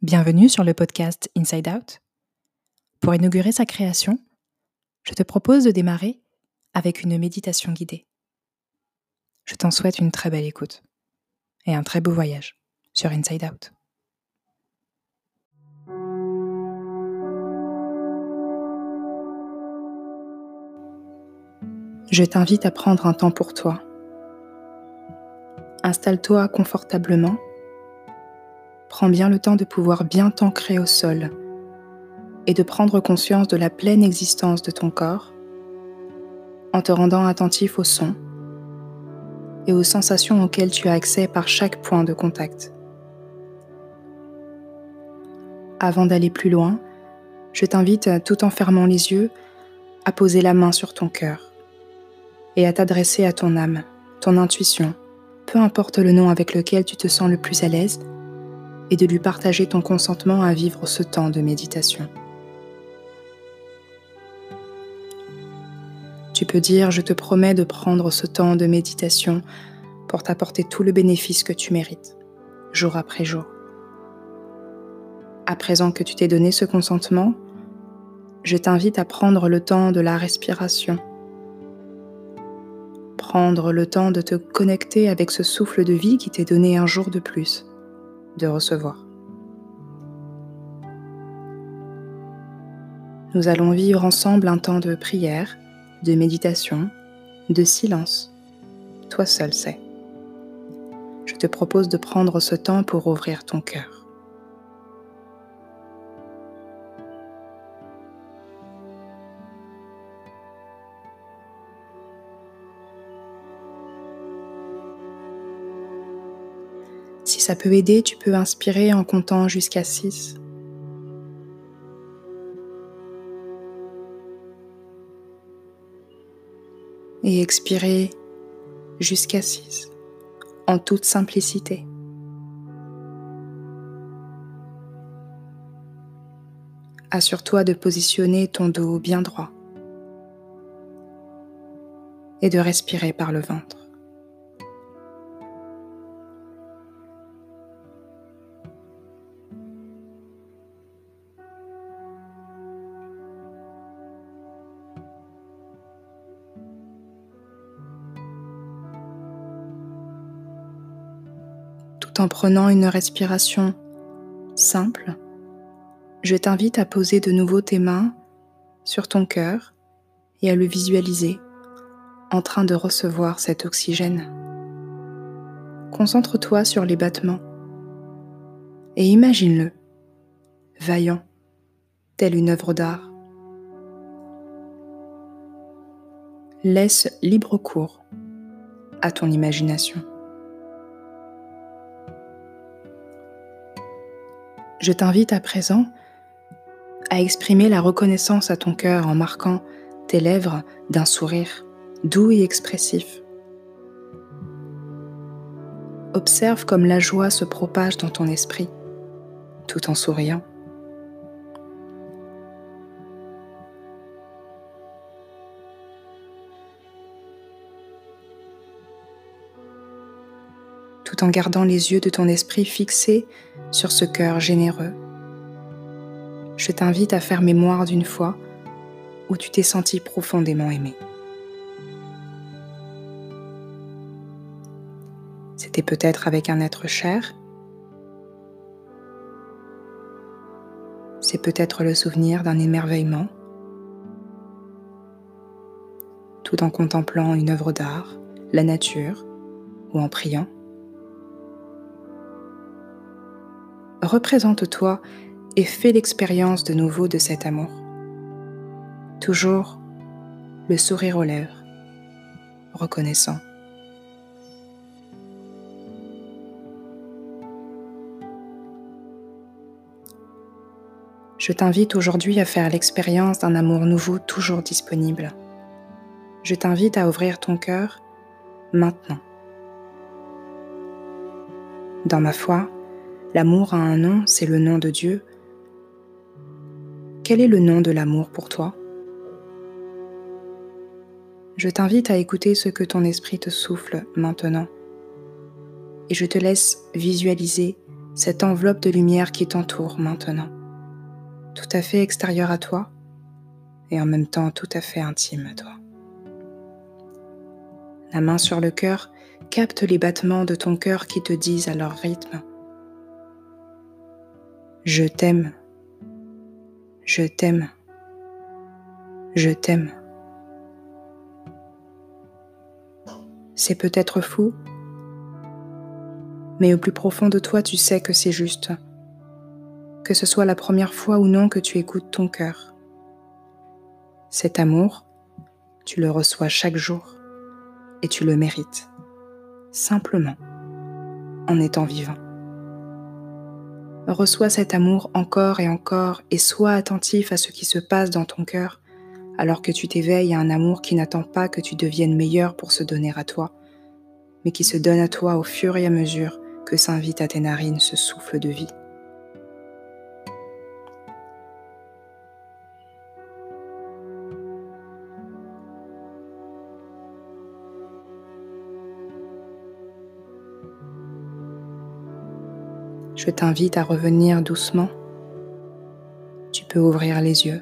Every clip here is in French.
Bienvenue sur le podcast Inside Out. Pour inaugurer sa création, je te propose de démarrer avec une méditation guidée. Je t'en souhaite une très belle écoute et un très beau voyage sur Inside Out. Je t'invite à prendre un temps pour toi. Installe-toi confortablement prends bien le temps de pouvoir bien t'ancrer au sol et de prendre conscience de la pleine existence de ton corps en te rendant attentif au son et aux sensations auxquelles tu as accès par chaque point de contact. Avant d'aller plus loin, je t'invite, tout en fermant les yeux, à poser la main sur ton cœur et à t'adresser à ton âme, ton intuition, peu importe le nom avec lequel tu te sens le plus à l'aise, et de lui partager ton consentement à vivre ce temps de méditation. Tu peux dire Je te promets de prendre ce temps de méditation pour t'apporter tout le bénéfice que tu mérites, jour après jour. À présent que tu t'es donné ce consentement, je t'invite à prendre le temps de la respiration. Prendre le temps de te connecter avec ce souffle de vie qui t'est donné un jour de plus recevoir. Nous allons vivre ensemble un temps de prière, de méditation, de silence. Toi seul sais. Je te propose de prendre ce temps pour ouvrir ton cœur. Si ça peut aider, tu peux inspirer en comptant jusqu'à 6. Et expirer jusqu'à 6 en toute simplicité. Assure-toi de positionner ton dos bien droit et de respirer par le ventre. En prenant une respiration simple, je t'invite à poser de nouveau tes mains sur ton cœur et à le visualiser en train de recevoir cet oxygène. Concentre-toi sur les battements et imagine-le, vaillant, tel une œuvre d'art. Laisse libre cours à ton imagination. Je t'invite à présent à exprimer la reconnaissance à ton cœur en marquant tes lèvres d'un sourire doux et expressif. Observe comme la joie se propage dans ton esprit tout en souriant. En gardant les yeux de ton esprit fixés sur ce cœur généreux. Je t'invite à faire mémoire d'une fois où tu t'es senti profondément aimé. C'était peut-être avec un être cher. C'est peut-être le souvenir d'un émerveillement, tout en contemplant une œuvre d'art, la nature ou en priant. Représente-toi et fais l'expérience de nouveau de cet amour. Toujours le sourire aux lèvres, reconnaissant. Je t'invite aujourd'hui à faire l'expérience d'un amour nouveau toujours disponible. Je t'invite à ouvrir ton cœur maintenant. Dans ma foi, L'amour a un nom, c'est le nom de Dieu. Quel est le nom de l'amour pour toi? Je t'invite à écouter ce que ton esprit te souffle maintenant. Et je te laisse visualiser cette enveloppe de lumière qui t'entoure maintenant, tout à fait extérieure à toi et en même temps tout à fait intime à toi. La main sur le cœur capte les battements de ton cœur qui te disent à leur rythme Je t'aime, je t'aime, je t'aime. C'est peut-être fou, mais au plus profond de toi, tu sais que c'est juste, que ce soit la première fois ou non que tu écoutes ton cœur. Cet amour, tu le reçois chaque jour et tu le mérites, simplement, en étant vivant. Reçois cet amour encore et encore et sois attentif à ce qui se passe dans ton cœur alors que tu t'éveilles à un amour qui n'attend pas que tu deviennes meilleur pour se donner à toi, mais qui se donne à toi au fur et à mesure que s'invite à tes narines ce souffle de vie. Je t'invite à revenir doucement. Tu peux ouvrir les yeux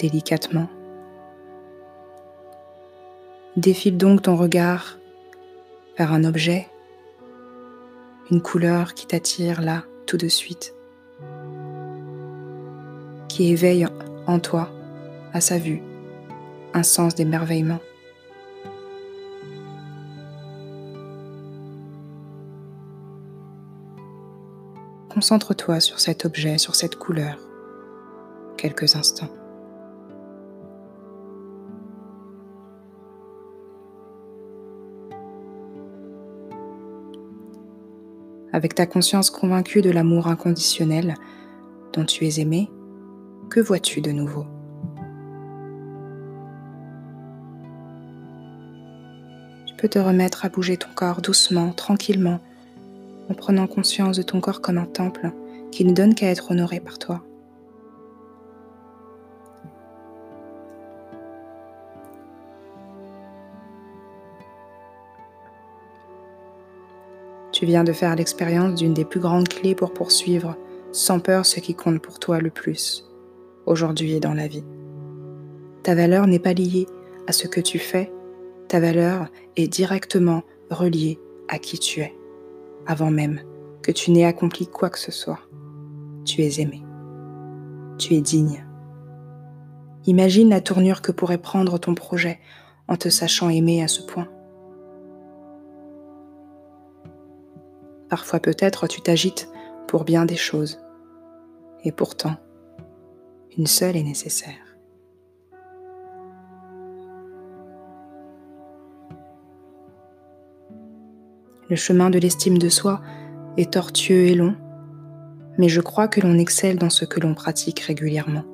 délicatement. Défile donc ton regard vers un objet, une couleur qui t'attire là tout de suite, qui éveille en toi, à sa vue, un sens d'émerveillement. Concentre-toi sur cet objet, sur cette couleur, quelques instants. avec ta conscience convaincue de l'amour inconditionnel dont tu es aimé, que vois-tu de nouveau? Tu peux te remettre à bouger ton corps doucement, tranquillement, en prenant conscience de ton corps comme un temple qui ne donne qu'à être honoré par toi. Tu viens de faire l'expérience d'une des plus grandes clés pour poursuivre sans peur ce qui compte pour toi le plus, aujourd'hui et dans la vie. Ta valeur n'est pas liée à ce que tu fais, ta valeur est directement reliée à qui tu es, avant même que tu n'aies accompli quoi que ce soit. Tu es aimé. Tu es digne. Imagine la tournure que pourrait prendre ton projet en te sachant aimé à ce point. Parfois peut-être tu t'agites pour bien des choses. Et pourtant, une seule est nécessaire. Le chemin de l'estime de soi est tortueux et long, mais je crois que l'on excelle dans ce que l'on pratique régulièrement.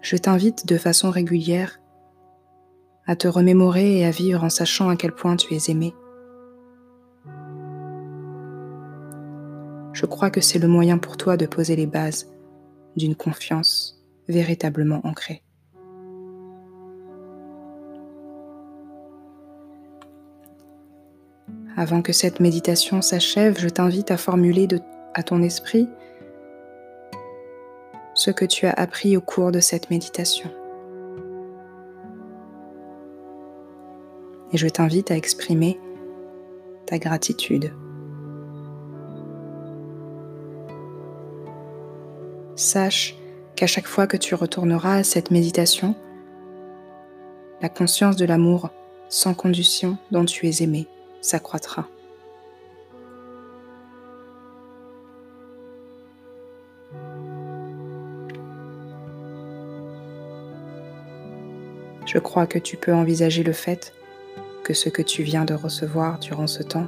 Je t'invite de façon régulière à te remémorer et à vivre en sachant à quel point tu es aimé je crois que c'est le moyen pour toi de poser les bases d'une confiance véritablement ancrée. Avant que cette méditation s'achève, je t'invite à formuler à ton esprit ce que tu as appris au cours de cette méditation. Et je t'invite à exprimer ta gratitude Sache qu'à chaque fois que tu retourneras à cette méditation, la conscience de l'amour sans condition dont tu es aimé s'accroîtra. Je crois que tu peux envisager le fait que ce que tu viens de recevoir durant ce temps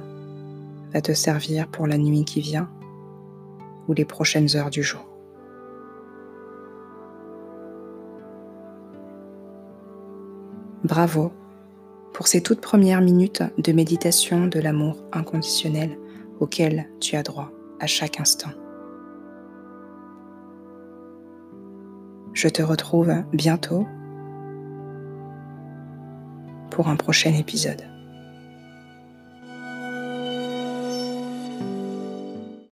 va te servir pour la nuit qui vient ou les prochaines heures du jour. Bravo pour ces toutes premières minutes de méditation de l'amour inconditionnel auquel tu as droit à chaque instant. Je te retrouve bientôt pour un prochain épisode.